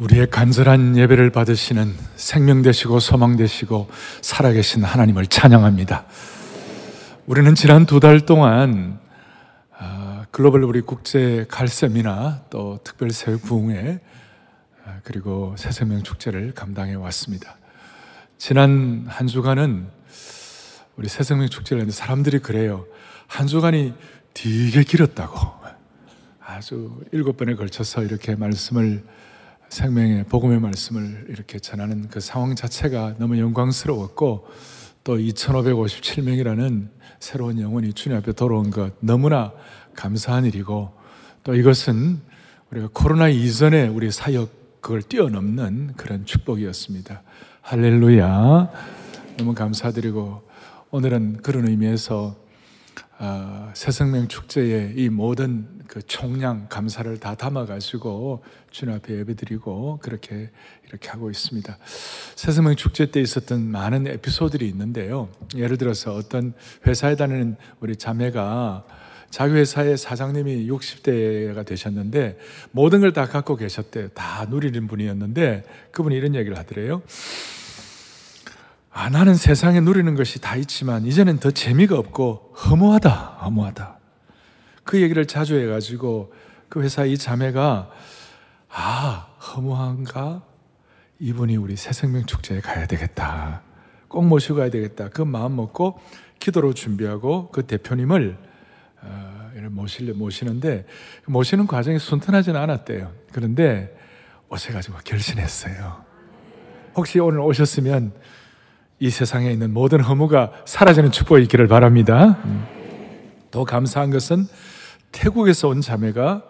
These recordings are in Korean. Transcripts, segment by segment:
우리의 간절한 예배를 받으시는 생명 되시고 소망 되시고 살아계신 하나님을 찬양합니다. 우리는 지난 두 달 동안 아, 글로벌 우리 국제 칼세미나 또 특별 새벽 부흥회 아, 그리고 새생명 축제를 감당해 왔습니다. 지난 한 주간은 우리 새생명 축제를 했는데 사람들이 그래요. 한 주간이 되게 길었다고. 아주 일곱 번에 걸쳐서 이렇게 말씀을 생명의 복음의 말씀을 이렇게 전하는 그 상황 자체가 너무 영광스러웠고 또 2557명이라는 새로운 영혼이 주님 앞에 돌아온 것 너무나 감사한 일이고 또 이것은 우리가 코로나 이전에 우리 사역 그걸 뛰어넘는 그런 축복이었습니다. 할렐루야. 너무 감사드리고 오늘은 그런 의미에서 어, 새생명 축제의 이 모든 그 총량 감사를 다 담아가지고 주님 앞에 예배드리고 그렇게 이렇게 하고 있습니다. 새생명 축제 때 있었던 많은 에피소드들이 있는데요. 예를 들어서 어떤 회사에 다니는 우리 자매가 자기 회사의 사장님이 60대가 되셨는데 모든 걸 다 갖고 계셨대요. 다 누리는 분이었는데 그분이 이런 얘기를 하더래요. 아, 나는 세상에 누리는 것이 다 있지만 이제는 더 재미가 없고 허무하다, 허무하다. 그 얘기를 자주 해가지고 그 회사 이 자매가 아, 허무한가? 이분이 우리 새생명 축제에 가야 되겠다. 꼭 모시고 가야 되겠다. 그 마음 먹고 기도로 준비하고 그 대표님을 어, 모시려 모시는데 모시는 과정이 순탄하지는 않았대요. 그런데 오셔가지고 결심했어요. 혹시 오늘 오셨으면 이 세상에 있는 모든 허무가 사라지는 축복이 있기를 바랍니다. 더 감사한 것은 태국에서 온 자매가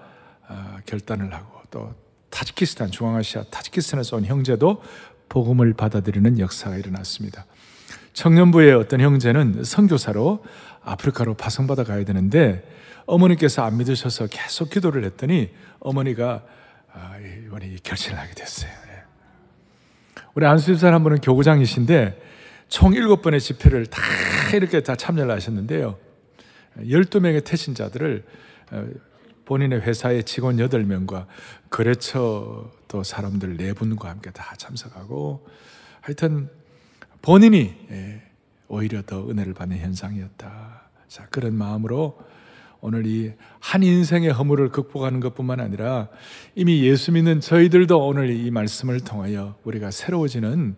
아, 결단을 하고 또 타지키스탄 중앙아시아 타지키스탄에서 온 형제도 복음을 받아들이는 역사가 일어났습니다. 청년부의 어떤 형제는 선교사로 아프리카로 파송받아 가야 되는데 어머니께서 안 믿으셔서 계속 기도를 했더니 어머니가 아, 이번에 결심을 하게 됐어요. 예. 우리 안수집사 한 분은 교구장이신데 총 7번의 집회를 다 이렇게 다 참여를 하셨는데요. 12명의 태신자들을 어, 본인의 회사의 직원 8명과 거래처 또 사람들 4분과 함께 다 참석하고 하여튼 본인이 예, 오히려 더 은혜를 받는 현상이었다. 자, 그런 마음으로 오늘 이 한 인생의 허물을 극복하는 것뿐만 아니라 이미 예수 믿는 저희들도 오늘 이 말씀을 통하여 우리가 새로워지는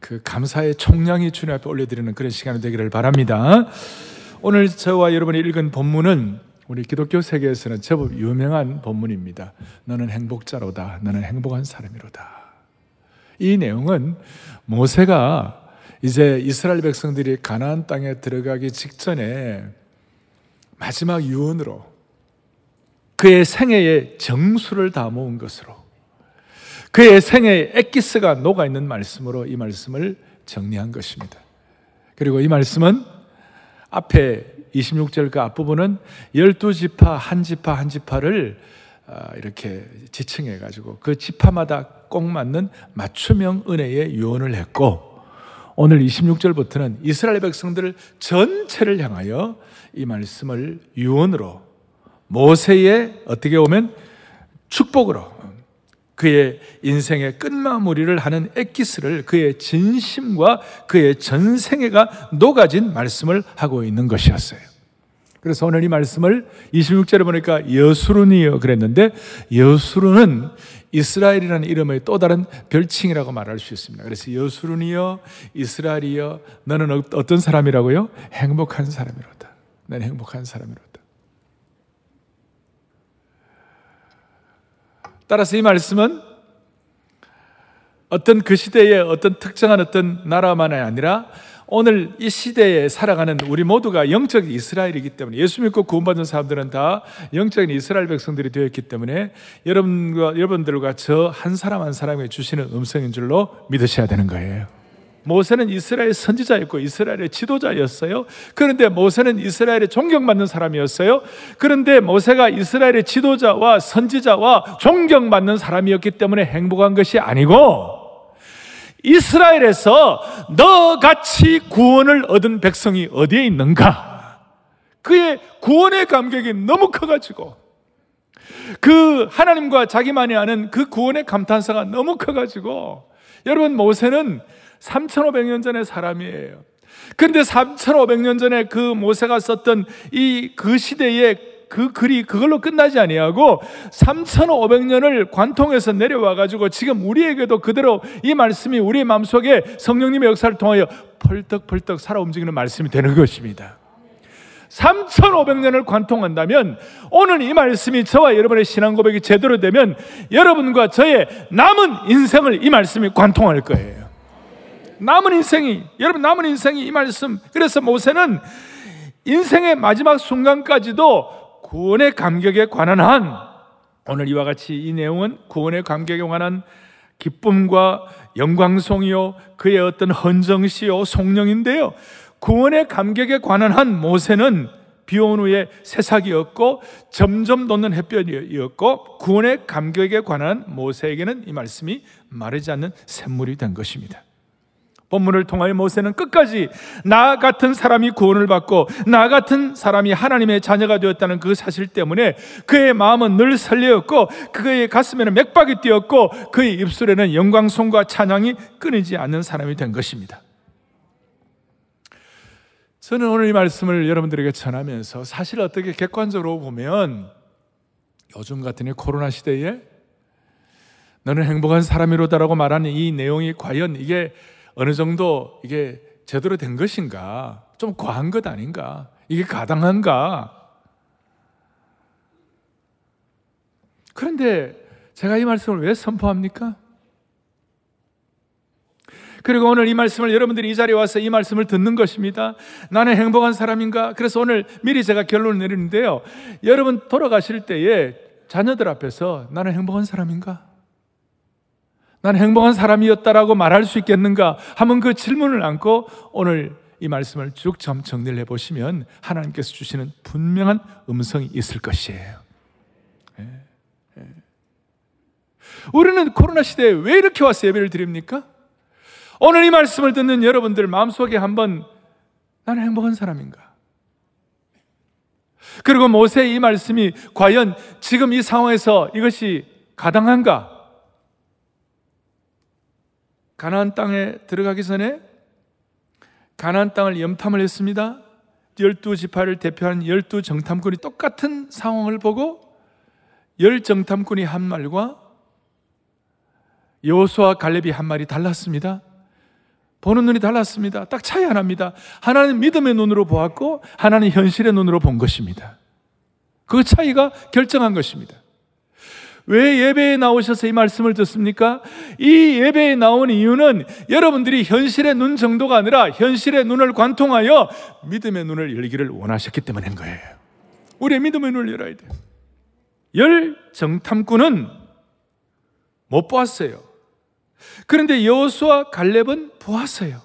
그 감사의 총량이 주님 앞에 올려드리는 그런 시간이 되기를 바랍니다. 오늘 저와 여러분이 읽은 본문은 우리 기독교 세계에서는 제법 유명한 본문입니다. 너는 행복자로다. 너는 행복한 사람이로다. 이 내용은 모세가 이제 이스라엘 백성들이 가나안 땅에 들어가기 직전에 마지막 유언으로 그의 생애의 정수를 다 모은 것으로 그의 생애에 엑기스가 녹아 있는 말씀으로 이 말씀을 정리한 것입니다. 그리고 이 말씀은 앞에 26절 그 앞부분은 12지파 한 지파 한 지파를 아, 이렇게 지칭해 가지고 그 지파마다 꼭 맞는 맞춤형 은혜의 유언을 했고 오늘 26절부터는 이스라엘 백성들 전체를 향하여 이 말씀을 유언으로 모세의 어떻게 보면 축복으로 그의 인생의 끝마무리를 하는 엑기스를 그의 진심과 그의 전생애가 녹아진 말씀을 하고 있는 것이었어요. 그래서 오늘 이 말씀을 26절에 보니까 여수룬이요 그랬는데 여수룬은 이스라엘이라는 이름의 또 다른 별칭이라고 말할 수 있습니다. 그래서 여수룬이요 이스라엘이요 너는 어떤 사람이라고요? 행복한 사람이로다. 나는 행복한 사람이로다. 따라서 이 말씀은 어떤 그 시대의 어떤 특정한 어떤 나라만이 아니라 오늘 이 시대에 살아가는 우리 모두가 영적 이스라엘이기 때문에 예수 믿고 구원받은 사람들은 다 영적인 이스라엘 백성들이 되었기 때문에 여러분과 여러분들과 저 한 사람 한 사람에 주시는 음성인 줄로 믿으셔야 되는 거예요. 모세는 이스라엘 선지자였고 이스라엘의 지도자였어요. 그런데 모세는 이스라엘의 존경받는 사람이었어요. 그런데 모세가 이스라엘의 지도자와 선지자와 존경받는 사람이었기 때문에 행복한 것이 아니고 이스라엘에서 너같이 구원을 얻은 백성이 어디에 있는가? 그의 구원의 감격이 너무 커가지고 그 하나님과 자기만이 아는 그 구원의 감탄사가 너무 커가지고 여러분 모세는 3,500년 전의 사람이에요. 그런데 3,500년 전에 그 모세가 썼던 이 그 시대의 그 글이 그걸로 끝나지 아니하고 3,500년을 관통해서 내려와 가지고 지금 우리에게도 그대로 이 말씀이 우리의 마음속에 성령님의 역사를 통하여 펄떡펄떡 살아 움직이는 말씀이 되는 것입니다. 3,500년을 관통한다면 오늘 이 말씀이 저와 여러분의 신앙 고백이 제대로 되면 여러분과 저의 남은 인생을 이 말씀이 관통할 거예요. 남은 인생이 여러분 남은 인생이 이 말씀 그래서 모세는 인생의 마지막 순간까지도 구원의 감격에 관한 한 오늘 이와 같이 이 내용은 구원의 감격에 관한 기쁨과 영광송이요 그의 어떤 헌정시요 송령인데요. 구원의 감격에 관한 한 모세는 비온 후에 새싹이었고 점점 돋는 햇볕이었고 구원의 감격에 관한 모세에게는 이 말씀이 마르지 않는 샘물이 된 것입니다. 본문을 통하여 모세는 끝까지 나 같은 사람이 구원을 받고 나 같은 사람이 하나님의 자녀가 되었다는 그 사실 때문에 그의 마음은 늘 설레었고 그의 가슴에는 맥박이 뛰었고 그의 입술에는 영광송과 찬양이 끊이지 않는 사람이 된 것입니다. 저는 오늘 이 말씀을 여러분들에게 전하면서 사실 어떻게 객관적으로 보면 요즘 같은 이 코로나 시대에 너는 행복한 사람이로다라고 말하는 이 내용이 과연 이게 어느 정도 이게 제대로 된 것인가? 좀 과한 것 아닌가? 이게 가당한가? 그런데 제가 이 말씀을 왜 선포합니까? 그리고 오늘 이 말씀을 여러분들이 이 자리에 와서 이 말씀을 듣는 것입니다. 나는 행복한 사람인가? 그래서 오늘 미리 제가 결론을 내리는데요. 여러분 돌아가실 때에 자녀들 앞에서 나는 행복한 사람인가? 나는 행복한 사람이었다라고 말할 수 있겠는가? 하면 그 질문을 안고 오늘 이 말씀을 쭉점 정리를 해보시면 하나님께서 주시는 분명한 음성이 있을 것이에요. 예, 예. 우리는 코로나 시대에 왜 이렇게 와서 예배를 드립니까? 오늘 이 말씀을 듣는 여러분들 마음속에 한번 나는 행복한 사람인가? 그리고 모세의 이 말씀이 과연 지금 이 상황에서 이것이 가당한가? 가나안 땅에 들어가기 전에 가나안 땅을 염탐을 했습니다. 열두 지파를 대표하는 열두 정탐꾼이 똑같은 상황을 보고 열 정탐꾼이 한 말과 여호수아 갈렙이 한 말이 달랐습니다. 보는 눈이 달랐습니다. 딱 차이 하나입니다. 하나는 믿음의 눈으로 보았고 하나는 현실의 눈으로 본 것입니다. 그 차이가 결정한 것입니다. 왜 예배에 나오셔서 이 말씀을 듣습니까? 이 예배에 나온 이유는 여러분들이 현실의 눈 정도가 아니라 현실의 눈을 관통하여 믿음의 눈을 열기를 원하셨기 때문인 거예요. 우리의 믿음의 눈을 열어야 돼요. 열 정탐꾼은 못 보았어요. 그런데 여호수아 갈렙은 보았어요.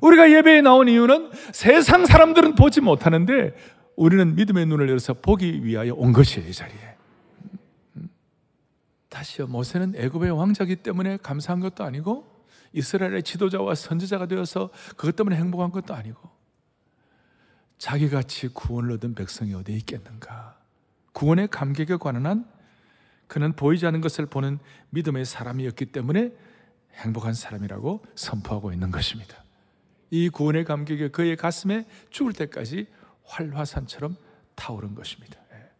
우리가 예배에 나온 이유는 세상 사람들은 보지 못하는데 우리는 믿음의 눈을 열어서 보기 위하여 온 것이에요, 이 자리에. 다시요. 모세는 애굽의 왕자기 때문에 감사한 것도 아니고 이스라엘의 지도자와 선지자가 되어서 그것 때문에 행복한 것도 아니고 자기같이 구원을 얻은 백성이 어디에 있겠는가? 구원의 감격에 관한 한 그는 보이지 않는 것을 보는 믿음의 사람이었기 때문에 행복한 사람이라고 선포하고 있는 것입니다. 이 구원의 감격이 그의 가슴에 죽을 때까지 활화산처럼 타오른 것입니다. 예.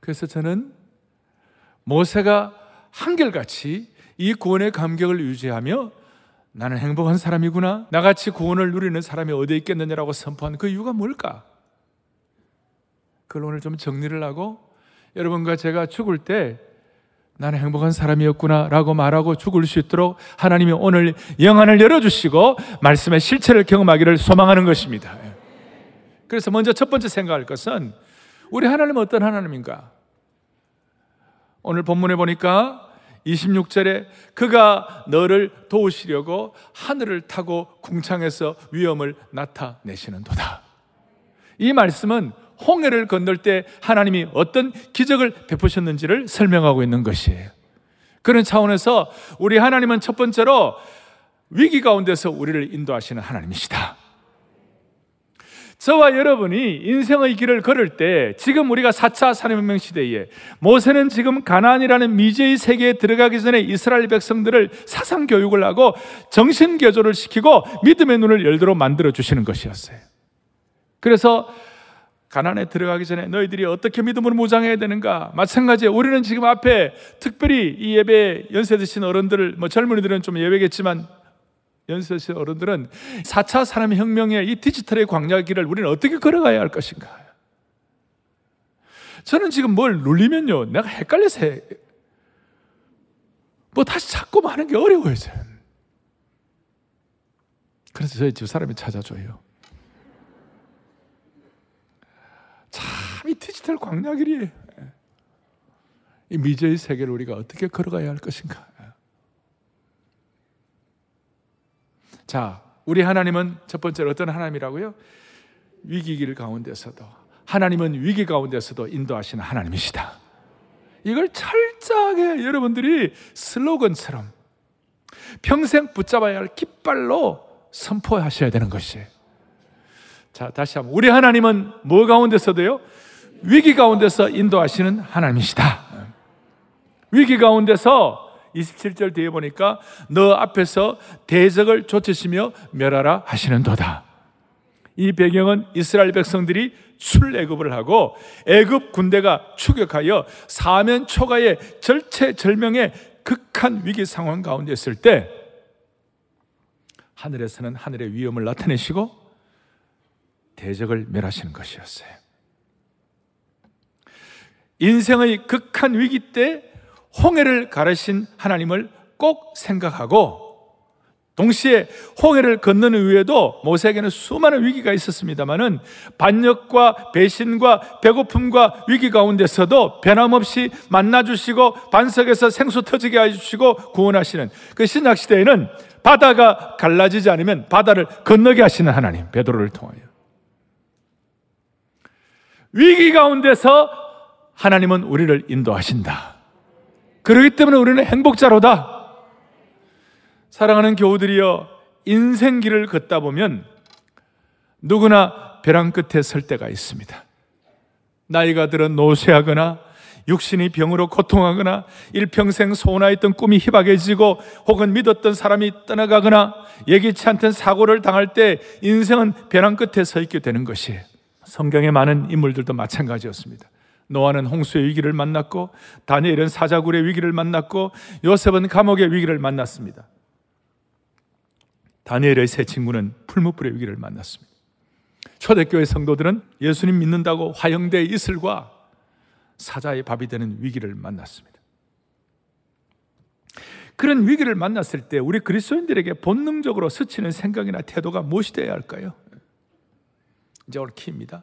그래서 저는 모세가 한결같이 이 구원의 감격을 유지하며 나는 행복한 사람이구나. 나같이 구원을 누리는 사람이 어디에 있겠느냐라고 선포한 그 이유가 뭘까? 그걸 오늘 좀 정리를 하고 여러분과 제가 죽을 때 나는 행복한 사람이었구나 라고 말하고 죽을 수 있도록 하나님이 오늘 영안을 열어주시고 말씀의 실체를 경험하기를 소망하는 것입니다. 그래서 먼저 첫 번째 생각할 것은 우리 하나님은 어떤 하나님인가? 오늘 본문에 보니까 26절에 그가 너를 도우시려고 하늘을 타고 궁창에서 위험을 나타내시는 도다. 이 말씀은 홍해를 건널 때 하나님이 어떤 기적을 베푸셨는지를 설명하고 있는 것이에요. 그런 차원에서 우리 하나님은 첫 번째로 위기 가운데서 우리를 인도하시는 하나님이시다. 저와 여러분이 인생의 길을 걸을 때 지금 우리가 4차 산업혁명 시대에 모세는 지금 가나안이라는 미제의 세계에 들어가기 전에 이스라엘 백성들을 사상 교육을 하고 정신 교조를 시키고 믿음의 눈을 열도록 만들어 주시는 것이었어요. 그래서 가난에 들어가기 전에 너희들이 어떻게 믿음으로 무장해야 되는가? 마찬가지에 우리는 지금 앞에 특별히 이 예배 연세 드신 어른들, 뭐 젊은이들은 좀 예외겠지만 연세 드신 어른들은 4차 산업혁명의 이 디지털의 광야길을 우리는 어떻게 걸어가야 할 것인가? 저는 지금 뭘 눌리면요, 내가 헷갈려서 해. 뭐 다시 찾고 하는 게 어려워요, 저는. 그래서 저희 집 사람이 찾아줘요. 참, 이 디지털 광야길이 이 미제의 세계를 우리가 어떻게 걸어가야 할 것인가? 자, 우리 하나님은 첫 번째로 어떤 하나님이라고요? 위기길 가운데서도 하나님은 위기 가운데서도 인도하시는 하나님이시다. 이걸 철저하게 여러분들이 슬로건처럼 평생 붙잡아야 할 깃발로 선포하셔야 되는 것이에요. 자, 다시 한번. 우리 하나님은 뭐 가운데서도요? 위기 가운데서 인도하시는 하나님이시다. 위기 가운데서 27절 뒤에 보니까 너 앞에서 대적을 쫓으시며 멸하라 하시는 도다. 이 배경은 이스라엘 백성들이 출애굽을 하고 애굽 군대가 추격하여 사면 초가의 절체절명의 극한 위기 상황 가운데 있을 때 하늘에서는 하늘의 위험을 나타내시고 대적을 멸하시는 것이었어요. 인생의 극한 위기 때 홍해를 가르신 하나님을 꼭 생각하고 동시에 홍해를 건너는 위에도 모세에게는 수많은 위기가 있었습니다만은 반역과 배신과 배고픔과 위기 가운데서도 변함없이 만나 주시고 반석에서 생수 터지게 해 주시고 구원하시는 그 신약 시대에는 바다가 갈라지지 않으면 바다를 건너게 하시는 하나님 베드로를 통하여. 위기 가운데서 하나님은 우리를 인도하신다. 그렇기 때문에 우리는 행복자로다. 사랑하는 교우들이여 인생길을 걷다 보면 누구나 벼랑 끝에 설 때가 있습니다. 나이가 들어 노쇠하거나 육신이 병으로 고통하거나 일평생 소원하였던 꿈이 희박해지고 혹은 믿었던 사람이 떠나가거나 예기치 않던 사고를 당할 때 인생은 벼랑 끝에 서 있게 되는 것이에요. 성경의 많은 인물들도 마찬가지였습니다. 노아는 홍수의 위기를 만났고 다니엘은 사자굴의 위기를 만났고 요셉은 감옥의 위기를 만났습니다. 다니엘의 세 친구는 풀무불의 위기를 만났습니다. 초대교회 성도들은 예수님 믿는다고 화형대 이슬과 사자의 밥이 되는 위기를 만났습니다. 그런 위기를 만났을 때 우리 그리스도인들에게 본능적으로 스치는 생각이나 태도가 무엇이 되어야 할까요? 이제 오늘 키입니다.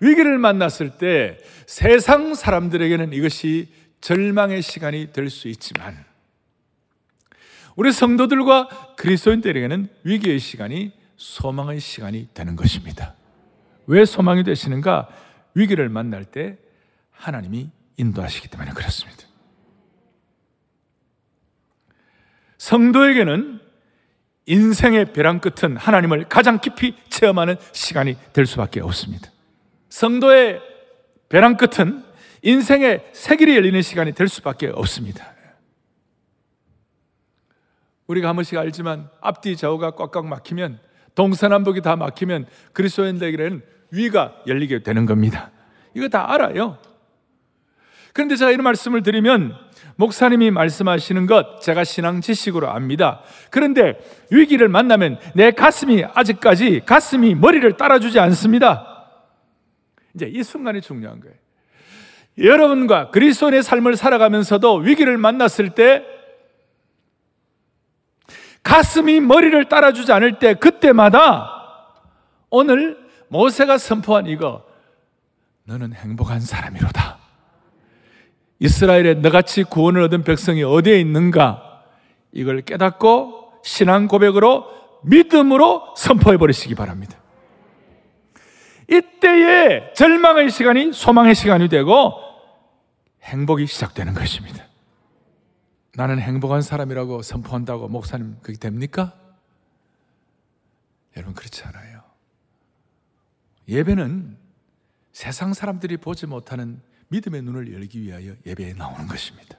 위기를 만났을 때 세상 사람들에게는 이것이 절망의 시간이 될 수 있지만 우리 성도들과 그리스도인들에게는 위기의 시간이 소망의 시간이 되는 것입니다. 왜 소망이 되시는가? 위기를 만날 때 하나님이 인도하시기 때문에 그렇습니다. 성도에게는 인생의 벼랑 끝은 하나님을 가장 깊이 체험하는 시간이 될 수밖에 없습니다. 성도의 벼랑 끝은 인생의 새 길이 열리는 시간이 될 수밖에 없습니다. 우리가 한 번씩 알지만 앞뒤 좌우가 꽉꽉 막히면 동서남북이 다 막히면 그리스도인들에게는 위가 열리게 되는 겁니다. 이거 다 알아요. 그런데 제가 이런 말씀을 드리면 목사님이 말씀하시는 것 제가 신앙 지식으로 압니다. 그런데 위기를 만나면 내 가슴이 아직까지 가슴이 머리를 따라주지 않습니다. 이제 이 순간이 중요한 거예요. 여러분과 그리스도의 삶을 살아가면서도 위기를 만났을 때 가슴이 머리를 따라주지 않을 때 그때마다 오늘 모세가 선포한 이거 너는 행복한 사람이로다. 이스라엘에 너같이 구원을 얻은 백성이 어디에 있는가? 이걸 깨닫고 신앙 고백으로 믿음으로 선포해 버리시기 바랍니다. 이때에 절망의 시간이 소망의 시간이 되고 행복이 시작되는 것입니다. 나는 행복한 사람이라고 선포한다고 목사님 그게 됩니까? 여러분 그렇지 않아요. 예배는 세상 사람들이 보지 못하는 믿음의 눈을 열기 위하여 예배에 나오는 것입니다.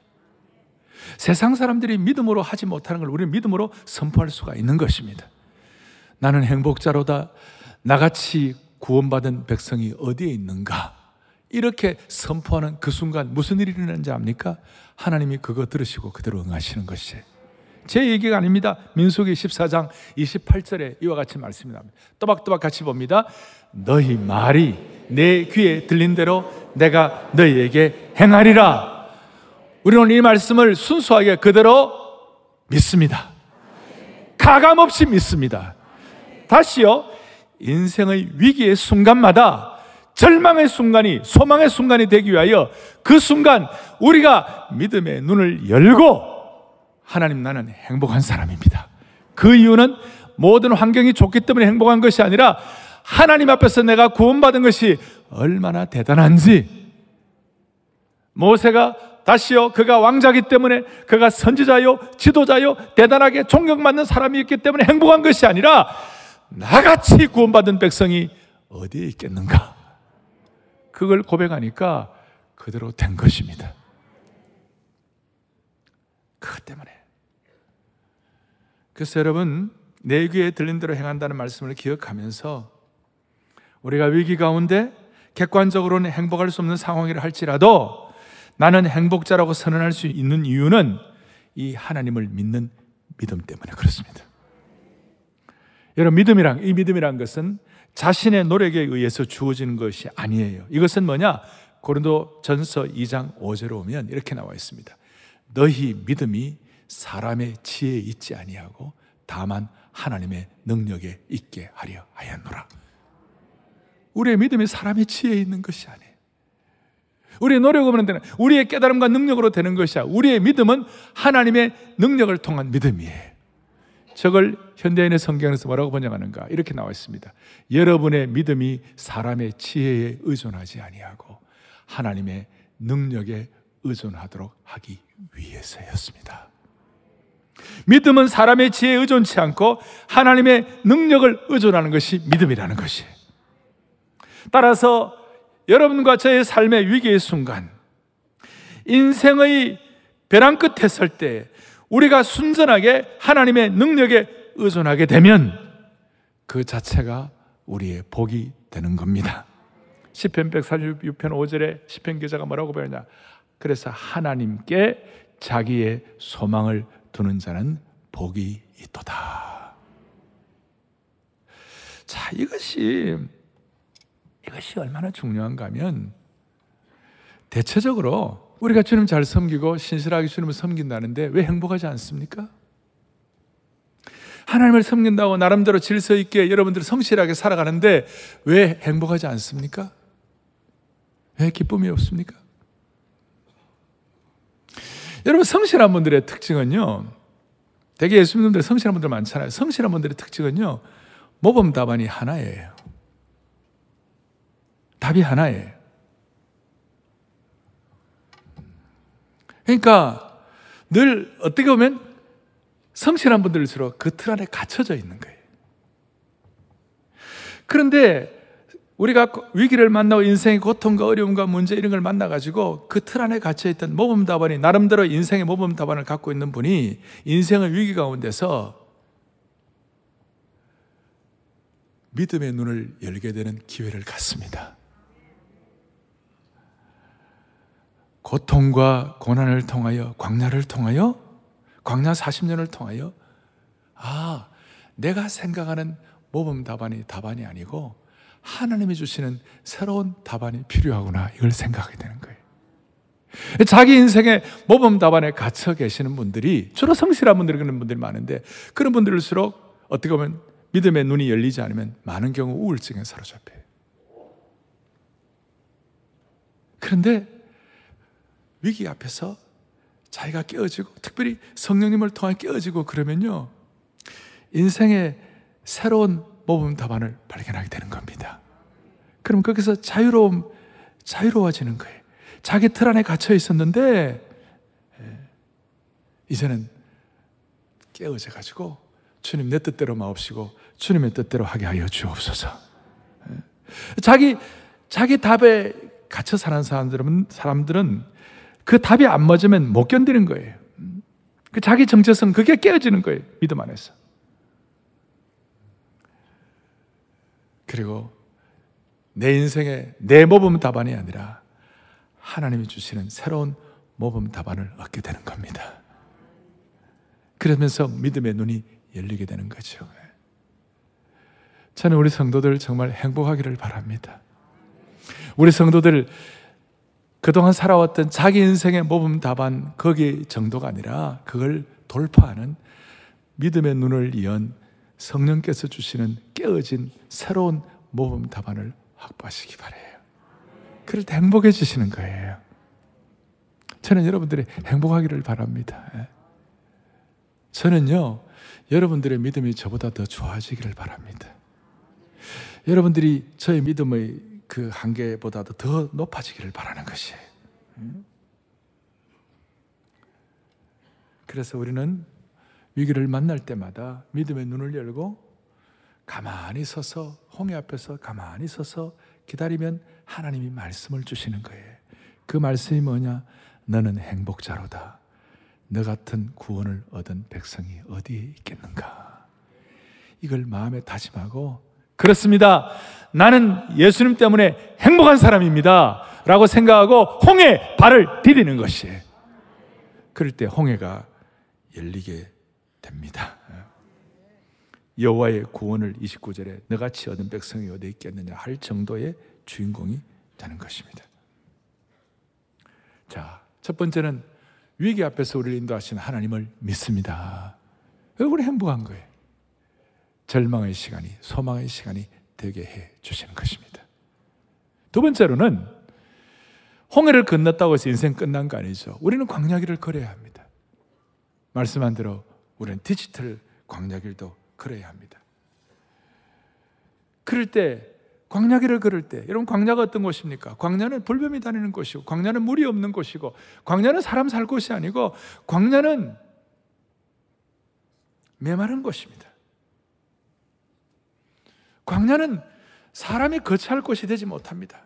세상 사람들이 믿음으로 하지 못하는 걸 우리는 믿음으로 선포할 수가 있는 것입니다. 나는 행복자로다. 나같이 구원받은 백성이 어디에 있는가? 이렇게 선포하는 그 순간 무슨 일이 일어나는지 압니까? 하나님이 그거 들으시고 그대로 응하시는 것이에요. 제 얘기가 아닙니다. 민수기 14장 28절에 이와 같이 말씀이 납니다. 또박또박 같이 봅니다. 너희 말이 내 귀에 들린 대로 내가 너희에게 행하리라. 우리는 이 말씀을 순수하게 그대로 믿습니다. 가감 없이 믿습니다. 다시요. 인생의 위기의 순간마다 절망의 순간이 소망의 순간이 되기 위하여 그 순간 우리가 믿음의 눈을 열고 하나님 나는 행복한 사람입니다. 그 이유는 모든 환경이 좋기 때문에 행복한 것이 아니라 하나님 앞에서 내가 구원받은 것이 얼마나 대단한지 모세가 다시요 그가 왕자기 때문에 그가 선지자요 지도자요 대단하게 존경받는 사람이었기 때문에 행복한 것이 아니라 나같이 구원받은 백성이 어디에 있겠는가? 그걸 고백하니까 그대로 된 것입니다. 그것 때문에. 그래서 여러분 내 귀에 들린 대로 행한다는 말씀을 기억하면서 우리가 위기 가운데 객관적으로는 행복할 수 없는 상황이라 할지라도 나는 행복자라고 선언할 수 있는 이유는 이 하나님을 믿는 믿음 때문에 그렇습니다. 여러분 믿음이란 이 믿음이란 것은 자신의 노력에 의해서 주어지는 것이 아니에요. 이것은 뭐냐? 고린도 전서 2장 5절에 오면 이렇게 나와 있습니다. 너희 믿음이 사람의 지혜에 있지 아니하고 다만 하나님의 능력에 있게 하려 하였노라. 우리의 믿음이 사람의 지혜에 있는 것이 아니에요. 우리의 노력으로 되는, 우리의 깨달음과 능력으로 되는 것이야. 우리의 믿음은 하나님의 능력을 통한 믿음이에요. 저걸 현대인의 성경에서 뭐라고 번역하는가? 이렇게 나와 있습니다. 여러분의 믿음이 사람의 지혜에 의존하지 아니하고 하나님의 능력에 의존하도록 하기 위해서였습니다. 믿음은 사람의 지혜에 의존치 않고 하나님의 능력을 의존하는 것이 믿음이라는 것이에요. 따라서 여러분과 저의 삶의 위기의 순간, 인생의 벼랑 끝에 설 때, 우리가 순전하게 하나님의 능력에 의존하게 되면 그 자체가 우리의 복이 되는 겁니다. 10편 146편 5절에 10편 기자가 뭐라고 배우냐? 그래서 하나님께 자기의 소망을 두는 자는 복이 있도다. 자, 이것이 이것이 얼마나 중요한가 하면 대체적으로 우리가 주님 잘 섬기고 신실하게 주님을 섬긴다는데 왜 행복하지 않습니까? 하나님을 섬긴다고 나름대로 질서 있게 여러분들 성실하게 살아가는데 왜 행복하지 않습니까? 왜 기쁨이 없습니까? 여러분 성실한 분들의 특징은요. 대개 예수님들 성실한 분들 많잖아요. 성실한 분들의 특징은요. 모범 답안이 하나예요. 답이 하나예요. 그러니까 늘 어떻게 보면 성실한 분들일수록 그 틀 안에 갇혀져 있는 거예요. 그런데 우리가 위기를 만나고 인생의 고통과 어려움과 문제 이런 걸 만나가지고 그 틀 안에 갇혀있던 모범 답안이 나름대로 인생의 모범 답안을 갖고 있는 분이 인생의 위기 가운데서 믿음의 눈을 열게 되는 기회를 갖습니다. 고통과 고난을 통하여, 광야를 통하여, 광야 40년을 통하여, 아, 내가 생각하는 모범 답안이 답안이 아니고, 하나님이 주시는 새로운 답안이 필요하구나 이걸 생각하게 되는 거예요. 자기 인생의 모범 답안에 갇혀 계시는 분들이 주로 성실한 분들이 그런 분들이 많은데 그런 분들일수록 어떻게 보면 믿음의 눈이 열리지 않으면 많은 경우 우울증에 사로잡혀요. 그런데 위기 앞에서 자기가 깨어지고 특별히 성령님을 통해 깨어지고 그러면요 인생의 새로운 모범 답안을 발견하게 되는 겁니다. 그럼 거기서 자유로움, 자유로워지는 거예요. 자기 틀 안에 갇혀 있었는데, 예, 이제는 깨어져 가지고 주님 내 뜻대로 마옵시고 주님의 뜻대로 하게 하여 주옵소서. 예. 자기 자기 답에 갇혀 사는 사람들은 사람들은 그 답이 안 맞으면 못 견디는 거예요. 그 자기 정체성 그게 깨어지는 거예요. 믿음 안에서. 그리고 내 인생의 내 모범 답안이 아니라 하나님이 주시는 새로운 모범 답안을 얻게 되는 겁니다. 그러면서 믿음의 눈이 열리게 되는 거죠. 저는 우리 성도들 정말 행복하기를 바랍니다. 우리 성도들 그동안 살아왔던 자기 인생의 모범 답안 거기 정도가 아니라 그걸 돌파하는 믿음의 눈을 연 성령께서 주시는 깨어진 새로운 모범 답안을 확보하시기 바래요. 그럴 때 행복해지시는 거예요. 저는 여러분들이 행복하기를 바랍니다. 예. 저는요, 여러분들의 믿음이 저보다 더 좋아지기를 바랍니다. 여러분들이 저의 믿음의 그 한계보다도 더 높아지기를 바라는 것이에요. 그래서 우리는 위기를 만날 때마다 믿음의 눈을 열고 가만히 서서 홍해 앞에서 가만히 서서 기다리면 하나님이 말씀을 주시는 거예요. 그 말씀이 뭐냐? 너는 행복자로다. 너 같은 구원을 얻은 백성이 어디에 있겠는가? 이걸 마음에 다짐하고 그렇습니다. 나는 예수님 때문에 행복한 사람입니다. 라고 생각하고 홍해 발을 디디는 것이에요. 그럴 때 홍해가 열리게 됩니다. 여호와의 구원을 29절에 너같이 얻은 백성이 어디 있겠느냐 할 정도의 주인공이 되는 것입니다. 자, 첫 번째는 위기 앞에서 우리를 인도하신 하나님을 믿습니다. 우리 행복한 거예요. 절망의 시간이, 소망의 시간이 되게 해 주시는 것입니다. 두 번째로는 홍해를 건넜다고 해서 인생 끝난 거 아니죠. 우리는 광야길을 걸어야 합니다. 말씀한 대로 우리는 디지털 광야길도 걸어야 합니다. 그럴 때 광야길을 걸을 때 여러분 광야가 어떤 곳입니까? 광야는 불뱀이 다니는 곳이고 광야는 물이 없는 곳이고 광야는 사람 살 곳이 아니고 광야는 메마른 곳입니다. 광야는 사람이 거처할 곳이 되지 못합니다.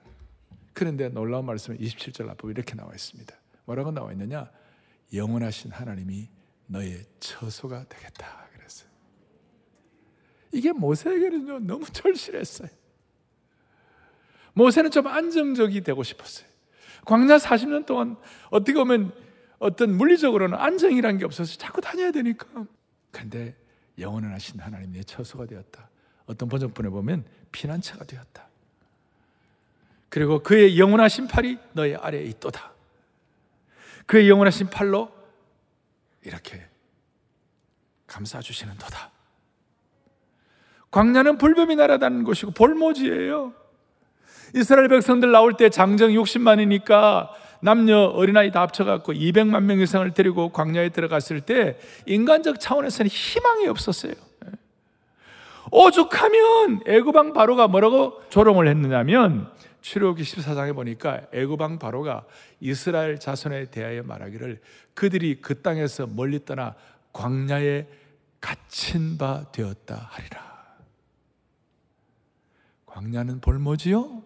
그런데 놀라운 말씀은 27절 앞부분 이렇게 나와 있습니다. 뭐라고 나와 있느냐? 영원하신 하나님이 너의 처소가 되겠다. 그랬어요. 이게 모세에게는요, 너무 절실했어요. 모세는 좀 안정적이 되고 싶었어요. 광야 40년 동안 어떻게 보면 어떤 물리적으로는 안정이란 게 없어서 자꾸 다녀야 되니까. 근데 영원하신 하나님 내 처소가 되었다. 어떤 번역본에 보면 피난처가 되었다. 그리고 그의 영원하신 팔이 너의 아래에 있도다. 그의 영원하신 팔로 이렇게 감싸 주시는 도다. 광야는 불뱀이 날아다니는 곳이고 볼모지예요. 이스라엘 백성들 나올 때 장정 60만이니까 남녀 어린아이 다 합쳐갖고 200만 명 이상을 데리고 광야에 들어갔을 때 인간적 차원에서는 희망이 없었어요. 오죽하면 애굽왕 바로가 뭐라고 조롱을 했느냐면 출애굽기 14장에 보니까 애굽왕 바로가 이스라엘 자손에 대하여 말하기를 그들이 그 땅에서 멀리 떠나 광야에 갇힌 바 되었다 하리라. 광야는 볼모지요?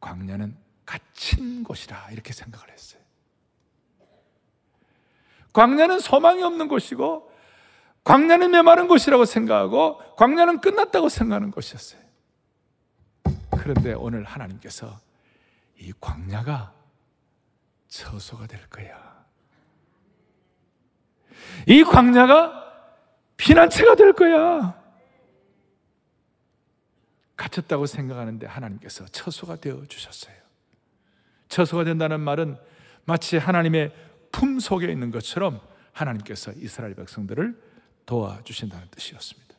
광야는 갇힌 곳이라 이렇게 생각을 했어요. 광야는 소망이 없는 곳이고 광야는 메마른 곳이라고 생각하고 광야는 끝났다고 생각하는 곳이었어요. 그런데 오늘 하나님께서 이 광야가 처소가 될 거야. 이 광야가 피난처가 될 거야. 갇혔다고 생각하는데 하나님께서 처소가 되어 주셨어요. 처소가 된다는 말은 마치 하나님의 품 속에 있는 것처럼 하나님께서 이스라엘 백성들을 도와주신다는 뜻이었습니다.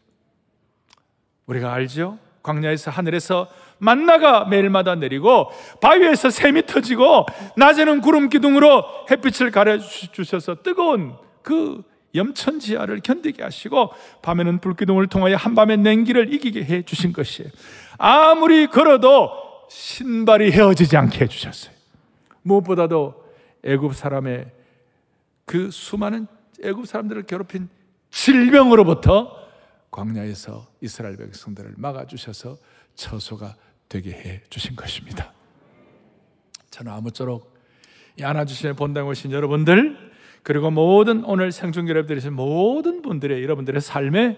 우리가 알죠? 광야에서 하늘에서 만나가 매일마다 내리고 바위에서 샘이 터지고 낮에는 구름 기둥으로 햇빛을 가려 주셔서 뜨거운 그 염천 지하를 견디게 하시고 밤에는 불기둥을 통하여 한밤의 냉기를 이기게 해 주신 것이에요. 아무리 걸어도 신발이 헤어지지 않게 해 주셨어요. 무엇보다도 애굽 사람의 그 수많은 애굽 사람들을 괴롭힌 질병으로부터 광야에서 이스라엘 백성들을 막아 주셔서 처소가 되게 해 주신 것입니다. 저는 아무쪼록 이 안아주시는 본당 오신 여러분들 그리고 모든 오늘 여러분들이신 모든 분들의 여러분들의 삶에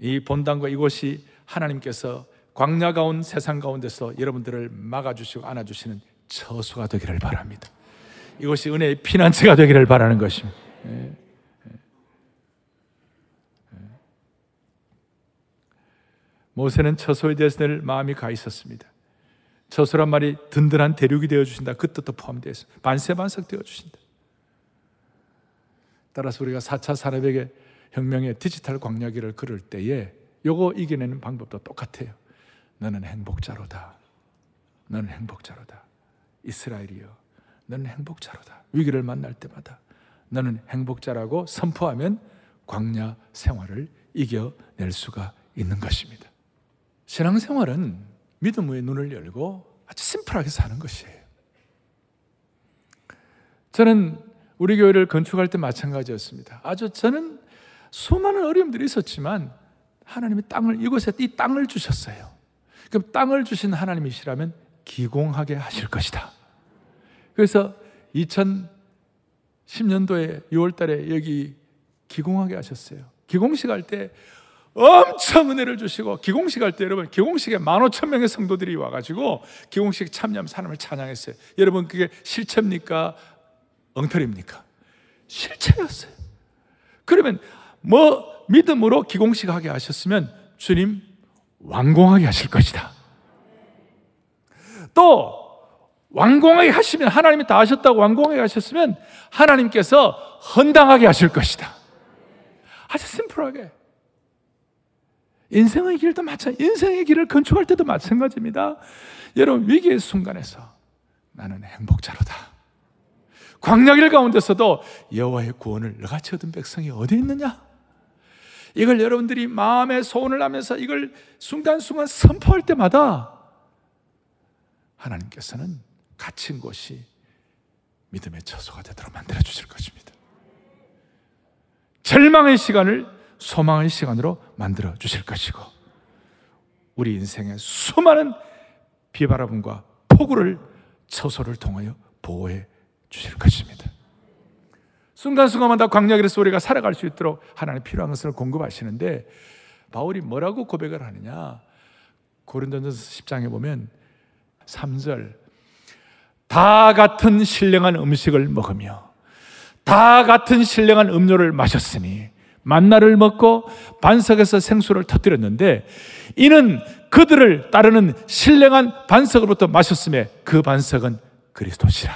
이 본당과 이곳이 하나님께서 광야 가운 세상 가운데서 여러분들을 막아주시고 안아주시는 처소가 되기를 바랍니다. 이것이 은혜의 피난처가 되기를 바라는 것입니다. 모세는 처소에 대해서 늘 마음이 가 있었습니다. 처소란 말이 든든한 대륙이 되어 주신다. 그 뜻도 포함되어 있습니다. 반세반석 되어 주신다. 따라서 우리가 4차 산업의 혁명의 디지털 광야기를 걸을 때에 요거 이겨내는 방법도 똑같아요. 너는 행복자로다. 너는 행복자로다. 이스라엘이여. 너는 행복자로다. 위기를 만날 때마다 너는 행복자라고 선포하면 광야 생활을 이겨낼 수가 있는 것입니다. 신앙생활은 믿음의 눈을 열고 아주 심플하게 사는 것이에요. 저는 우리 교회를 건축할 때 마찬가지였습니다. 아주 저는 수많은 어려움들이 있었지만 하나님이 땅을 이곳에 이 땅을 주셨어요. 그럼 땅을 주신 하나님이시라면 기공하게 하실 것이다. 그래서 2010년도에 6월 달에 여기 기공하게 하셨어요. 기공식 할 때 엄청 은혜를 주시고 기공식 할 때 여러분 기공식에 만 오천 명의 성도들이 와가지고 기공식 참여하면 사람을 찬양했어요. 여러분 그게 실체입니까? 엉터리입니까? 실체였어요. 그러면 뭐 믿음으로 기공식 하게 하셨으면 주님 완공하게 하실 것이다. 또 완공하게 하시면 하나님이 다 하셨다고 완공하게 하셨으면 하나님께서 헌당하게 하실 것이다. 아주 심플하게. 인생의 길도 마찬 인생의 길을 건축할 때도 마찬가지입니다. 여러분 위기의 순간에서 나는 행복자로다. 광야길 가운데서도 여호와의 구원을 너같이 얻은 백성이 어디 있느냐? 이걸 여러분들이 마음에 소원을 하면서 이걸 순간순간 선포할 때마다 하나님께서는 갇힌 곳이 믿음의 처소가 되도록 만들어 주실 것입니다. 절망의 시간을 소망의 시간으로 만들어 주실 것이고 우리 인생의 수많은 비바람과 폭우를 처소를 통하여 보호해 주실 것입니다. 순간순간마다 광야길에서 우리가 살아갈 수 있도록 하나님 필요한 것을 공급하시는데 바울이 뭐라고 고백을 하느냐? 고린도전서 10장에 보면 3절 다 같은 신령한 음식을 먹으며 다 같은 신령한 음료를 마셨으니 만나를 먹고 반석에서 생수를 터뜨렸는데 이는 그들을 따르는 신령한 반석으로부터 마셨음에 그 반석은 그리스도시라.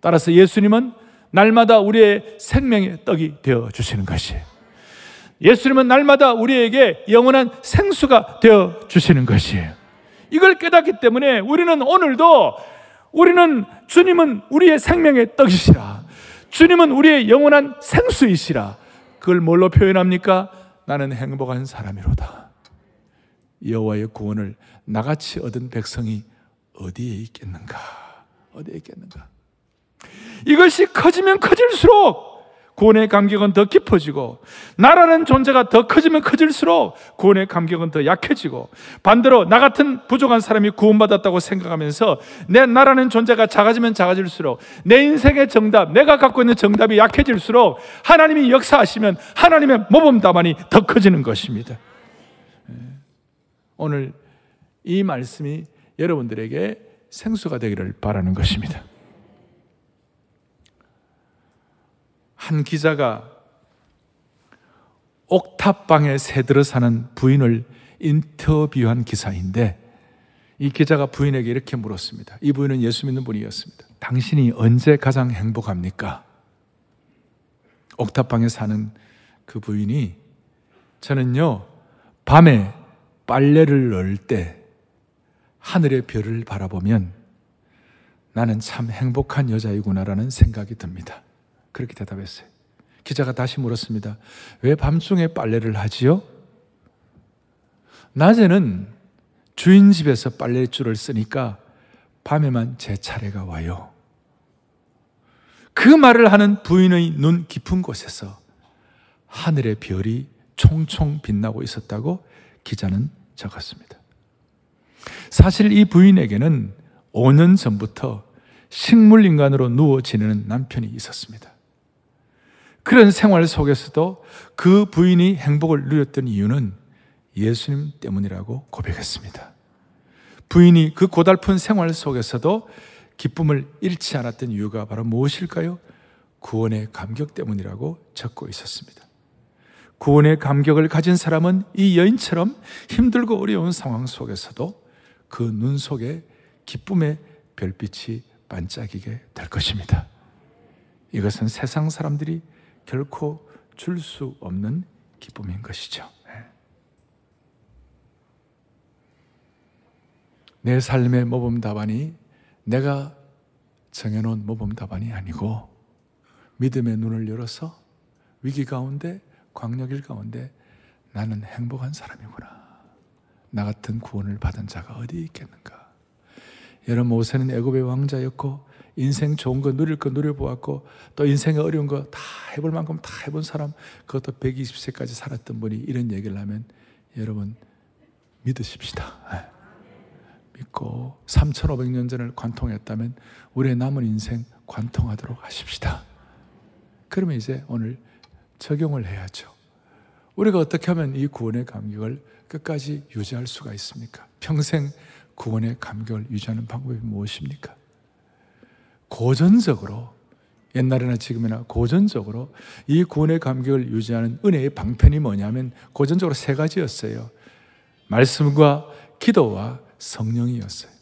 따라서 예수님은 날마다 우리의 생명의 떡이 되어 주시는 것이에요. 예수님은 날마다 우리에게 영원한 생수가 되어 주시는 것이에요. 이걸 깨닫기 때문에 우리는 오늘도 우리는 주님은 우리의 생명의 떡이시라. 주님은 우리의 영원한 생수이시라. 그걸 뭘로 표현합니까? 나는 행복한 사람이로다. 여호와의 구원을 나같이 얻은 백성이 어디에 있겠는가? 어디에 있겠는가? 이것이 커지면 커질수록 구원의 감격은 더 깊어지고 나라는 존재가 더 커지면 커질수록 구원의 감격은 더 약해지고 반대로 나 같은 부족한 사람이 구원받았다고 생각하면서 내 나라는 존재가 작아지면 작아질수록 내 인생의 정답, 내가 갖고 있는 정답이 약해질수록 하나님이 역사하시면 하나님의 모범 답안이 더 커지는 것입니다. 예. 오늘 이 말씀이 여러분들에게 생수가 되기를 바라는 것입니다. 한 기자가 옥탑방에 새들어 사는 부인을 인터뷰한 기사인데 이 기자가 부인에게 이렇게 물었습니다. 이 부인은 예수 믿는 분이었습니다. 당신이 언제 가장 행복합니까? 옥탑방에 사는 그 부인이 저는요, 밤에 빨래를 넣을 때 하늘의 별을 바라보면 나는 참 행복한 여자이구나라는 생각이 듭니다. 그렇게 대답했어요. 기자가 다시 물었습니다. 왜 밤중에 빨래를 하지요? 낮에는 주인 집에서 빨래줄을 쓰니까 밤에만 제 차례가 와요. 그 말을 하는 부인의 눈 깊은 곳에서 하늘의 별이 총총 빛나고 있었다고 기자는 적었습니다. 사실 이 부인에게는 5년 전부터 식물 인간으로 누워 지내는 남편이 있었습니다. 그런 생활 속에서도 그 부인이 행복을 누렸던 이유는 예수님 때문이라고 고백했습니다. 부인이 그 고달픈 생활 속에서도 기쁨을 잃지 않았던 이유가 바로 무엇일까요? 구원의 감격 때문이라고 적고 있었습니다. 구원의 감격을 가진 사람은 이 여인처럼 힘들고 어려운 상황 속에서도 그 눈 속에 기쁨의 별빛이 반짝이게 될 것입니다. 이것은 세상 사람들이 결코 줄 수 없는 기쁨인 것이죠. 네. 내 삶의 모범 답안이 내가 정해놓은 모범 답안이 아니고 믿음의 눈을 열어서 위기 가운데 광역일 가운데 나는 행복한 사람이구나. 나 같은 구원을 받은 자가 어디 있겠는가? 여러분 모세는 애굽의 왕자였고 인생 좋은 거 누릴 거 누려보았고 또 인생에 어려운 거 다 해볼 만큼 다 해본 사람 그것도 120세까지 살았던 분이 이런 얘기를 하면 여러분 믿으십시다. 네. 믿고 3,500년 전을 관통했다면 우리의 남은 인생 관통하도록 하십시다. 그러면 이제 오늘 적용을 해야죠. 우리가 어떻게 하면 이 구원의 감격을 끝까지 유지할 수가 있습니까? 평생 구원의 감격을 유지하는 방법이 무엇입니까? 고전적으로 옛날이나 지금이나 고전적으로 이 구원의 감격을 유지하는 은혜의 방편이 뭐냐면 고전적으로 세 가지였어요. 말씀과 기도와 성령이었어요.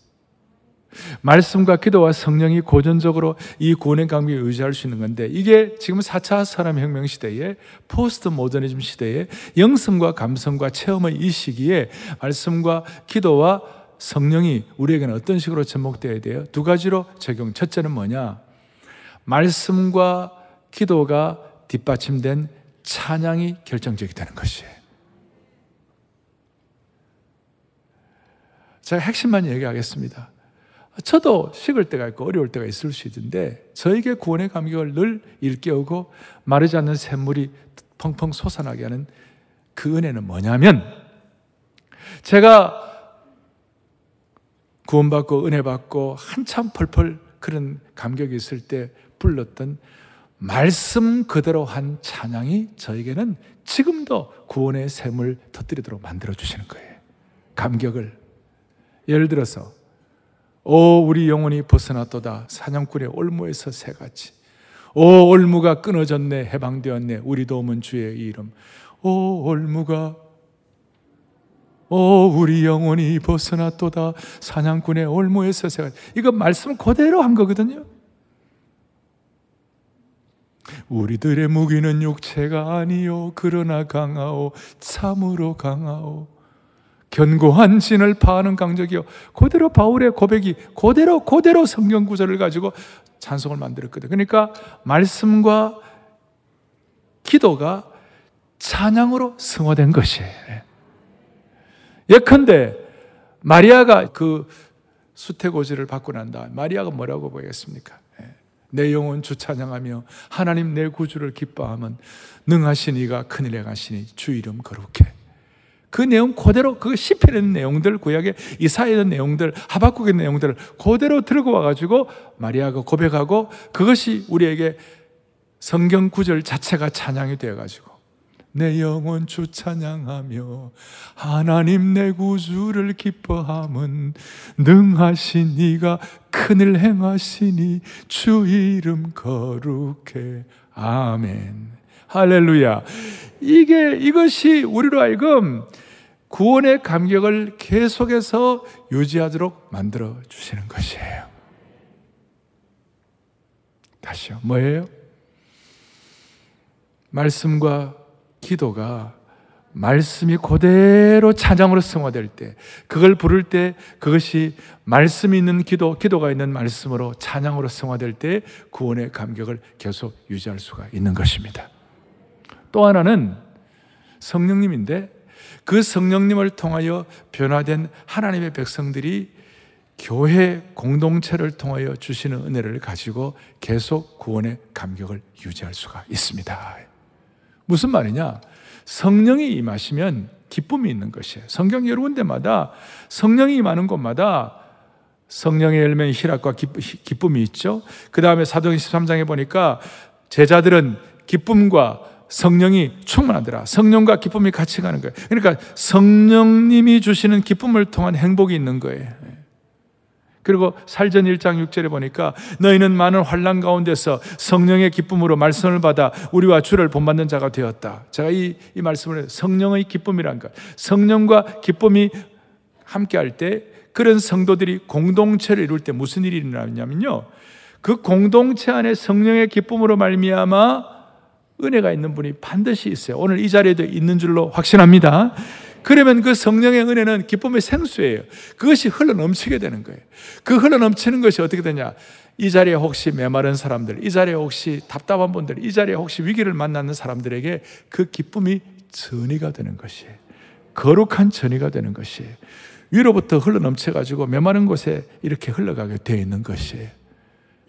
말씀과 기도와 성령이 고전적으로 이 구원의 감격을 유지할 수 있는 건데 이게 지금 4차 산업혁명 시대에 포스트 모더니즘 시대에 영성과 감성과 체험의 이 시기에 말씀과 기도와 성령이 우리에게는 어떤 식으로 접목되어야 돼요? 두 가지로 적용. 첫째는 뭐냐? 말씀과 기도가 뒷받침된 찬양이 결정적이 되는 것이에요. 제가 핵심만 얘기하겠습니다. 저도 식을 때가 있고 어려울 때가 있을 수 있는데 저에게 구원의 감격을 늘 일깨우고 마르지 않는 샘물이 펑펑 솟아나게 하는 그 은혜는 뭐냐면 제가 구원받고 은혜 받고 한참 펄펄 그런 감격이 있을 때 불렀던 말씀 그대로 한 찬양이 저에게는 지금도 구원의 샘을 터뜨리도록 만들어 주시는 거예요. 감격을. 예를 들어서 오 우리 영혼이 벗어났도다. 사냥꾼의 올무에서 새같이. 오 올무가 끊어졌네. 해방되었네. 우리 도움은 주의 이름. 오 올무가 오 우리 영혼이 벗어났도다 사냥꾼의 올무에서 새같이 이거 말씀 그대로 한 거거든요 우리들의 무기는 육체가 아니요 그러나 강하오 참으로 강하오 견고한 진을 파하는 강적이요. 그대로 바울의 고백이 그대로 그대로 성경 구절을 가지고 찬송을 만들었거든. 그러니까 말씀과 기도가 찬양으로 승화된 것이에요. 예컨대 마리아가 그 수태고지를 받고 난다. 마리아가 뭐라고 보겠습니까? 내 영혼 주 찬양하며 하나님 내 구주를 기뻐하면 능하신 이가 큰일에 가시니 주 이름 거룩해. 그 내용 그대로 그 시편의 내용들 구약의 이사야의 내용들 하박국의 내용들을 그대로 들고 와가지고 마리아가 고백하고 그것이 우리에게 성경 구절 자체가 찬양이 되어가지고 내 영혼 주 찬양하며 하나님 내 구주를 기뻐함은 능하신 이가 큰일 행하시니 주 이름 거룩해 아멘 할렐루야 이게 이것이 우리로 하여금 구원의 감격을 계속해서 유지하도록 만들어 주시는 것이에요. 다시요. 뭐예요? 말씀과 기도가 말씀이 그대로 찬양으로 승화될 때, 그걸 부를 때 그것이 말씀이 있는 기도, 기도가 있는 말씀으로 찬양으로 승화될 때 구원의 감격을 계속 유지할 수가 있는 것입니다. 또 하나는 성령님인데 그 성령님을 통하여 변화된 하나님의 백성들이 교회 공동체를 통하여 주시는 은혜를 가지고 계속 구원의 감격을 유지할 수가 있습니다. 무슨 말이냐? 성령이 임하시면 기쁨이 있는 것이에요. 성경 여러 군데마다 성령이 임하는 곳마다 성령의 열매인 희락과 기쁨이 있죠. 그 다음에 사도행 13장에 보니까 제자들은 기쁨과 성령이 충만하더라. 성령과 기쁨이 같이 가는 거예요. 그러니까 성령님이 주시는 기쁨을 통한 행복이 있는 거예요. 그리고 살전 1장 6절에 보니까 너희는 많은 환란 가운데서 성령의 기쁨으로 말씀을 받아 우리와 주를 본받는 자가 되었다. 제가 이, 이 말씀을 성령의 기쁨이란 것. 성령과 기쁨이 함께 할 때 그런 성도들이 공동체를 이룰 때 무슨 일이 일어나냐면요. 그 공동체 안에 성령의 기쁨으로 말미암아 은혜가 있는 분이 반드시 있어요. 오늘 이 자리에도 있는 줄로 확신합니다. 그러면 그 성령의 은혜는 기쁨의 생수예요. 그것이 흘러 넘치게 되는 거예요. 그 흘러 넘치는 것이 어떻게 되냐? 이 자리에 혹시 메마른 사람들, 이 자리에 혹시 답답한 분들, 이 자리에 혹시 위기를 만나는 사람들에게 그 기쁨이 전이가 되는 것이에요. 거룩한 전이가 되는 것이에요. 위로부터 흘러 넘쳐가지고 메마른 곳에 이렇게 흘러가게 되어 있는 것이에요.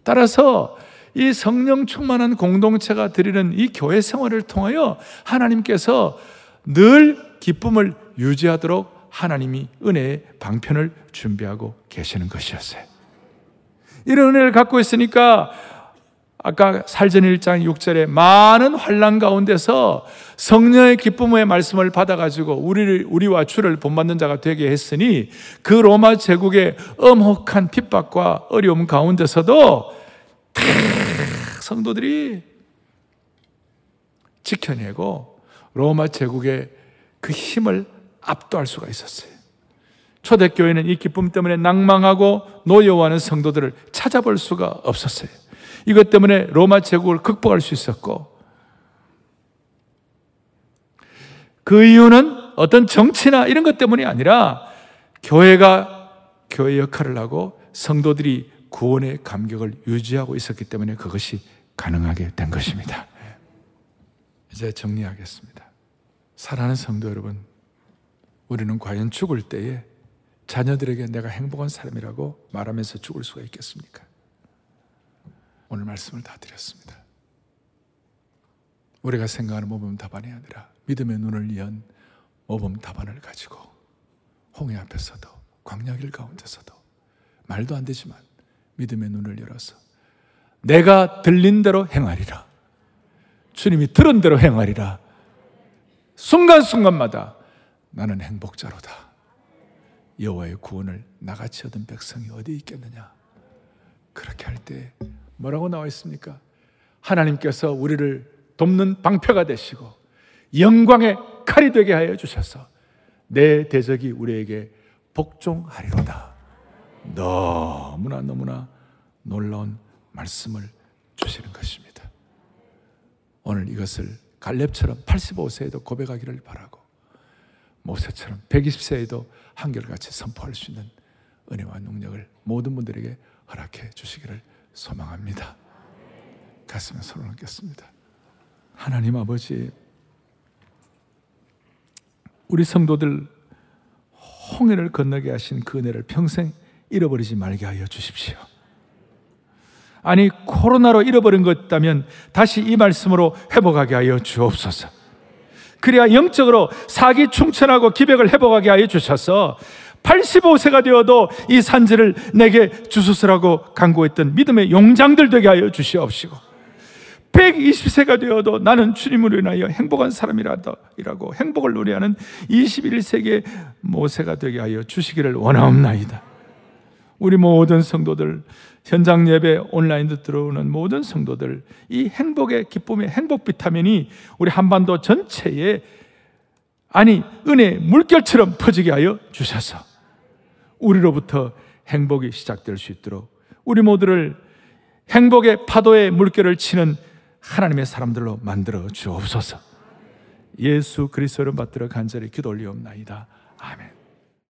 따라서 이 성령 충만한 공동체가 드리는 이 교회 생활을 통하여 하나님께서 늘 기쁨을 유지하도록 하나님이 은혜의 방편을 준비하고 계시는 것이었어요. 이런 은혜를 갖고 있으니까 아까 살전 1장 6절에 많은 환란 가운데서 성령의 기쁨의 말씀을 받아가지고 우리를, 우리와 주를 본받는 자가 되게 했으니 그 로마 제국의 엄혹한 핍박과 어려움 가운데서도 성도들이 지켜내고 로마 제국의 그 힘을 압도할 수가 있었어요. 초대교회는 이 기쁨 때문에 낭망하고 노여워하는 성도들을 찾아볼 수가 없었어요. 이것 때문에 로마 제국을 극복할 수 있었고, 그 이유는 어떤 정치나 이런 것 때문이 아니라 교회가 교회 역할을 하고 성도들이 구원의 감격을 유지하고 있었기 때문에 그것이 가능하게 된 것입니다. 이제 정리하겠습니다. 사랑하는 성도 여러분, 우리는 과연 죽을 때에 자녀들에게 내가 행복한 사람이라고 말하면서 죽을 수가 있겠습니까? 오늘 말씀을 다 드렸습니다. 우리가 생각하는 모범 답안이 아니라 믿음의 눈을 연 모범 답안을 가지고 홍해 앞에서도 광야길 가운데서도 말도 안 되지만 믿음의 눈을 열어서 내가 들린 대로 행하리라. 주님이 들은 대로 행하리라. 순간순간마다 나는 행복자로다. 여호와의 구원을 나같이 얻은 백성이 어디 있겠느냐? 그렇게 할 때 뭐라고 나와 있습니까? 하나님께서 우리를 돕는 방패가 되시고 영광의 칼이 되게 하여 주셔서 내 대적이 우리에게 복종하리로다. 너무나 너무나 놀라운 말씀을 주시는 것입니다. 오늘 이것을 갈렙처럼 85세에도 고백하기를 바라고 모세처럼 120세에도 한결같이 선포할 수 있는 은혜와 능력을 모든 분들에게 허락해 주시기를 소망합니다. 가슴에 손을 얹겠습니다. 하나님 아버지, 우리 성도들 홍해를 건너게 하신 그 은혜를 평생 잃어버리지 말게 하여 주십시오. 아니, 코로나로 잃어버린 것 있다면 다시 이 말씀으로 회복하게 하여 주옵소서. 그래야 영적으로 사기 충천하고 기백을 회복하게 하여 주셔서 85세가 되어도 이 산지를 내게 주소서라고 간구했던 믿음의 용장들 되게 하여 주시옵시고 120세가 되어도 나는 주님으로 인하여 행복한 사람이라고 행복을 노래하는 21세기의 모세가 되게 하여 주시기를 원하옵나이다. 우리 모든 성도들 현장 예배 온라인도 들어오는 모든 성도들 이 행복의 기쁨의 행복 비타민이 우리 한반도 전체에 아니 은혜 물결처럼 퍼지게 하여 주셔서 우리로부터 행복이 시작될 수 있도록 우리 모두를 행복의 파도의 물결을 치는 하나님의 사람들로 만들어 주옵소서. 예수 그리스도를 받들어 간절히 기도 올리옵나이다. 아멘.